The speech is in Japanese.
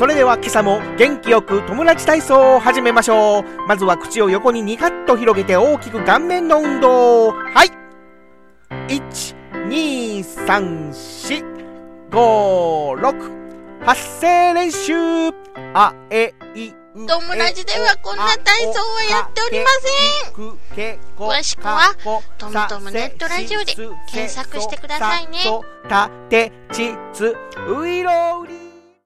それでは今朝も元気よく友達体操を始めましょう。まずは口を横にニカッと広げて大きく顔面の運動。はい。1、2、3、4、5、6。発声練習。あ、え、い、友達ではこんな体操はやっておりません。詳しくは、トムトムネットラジオで検索してくださいね。たてちつういろうり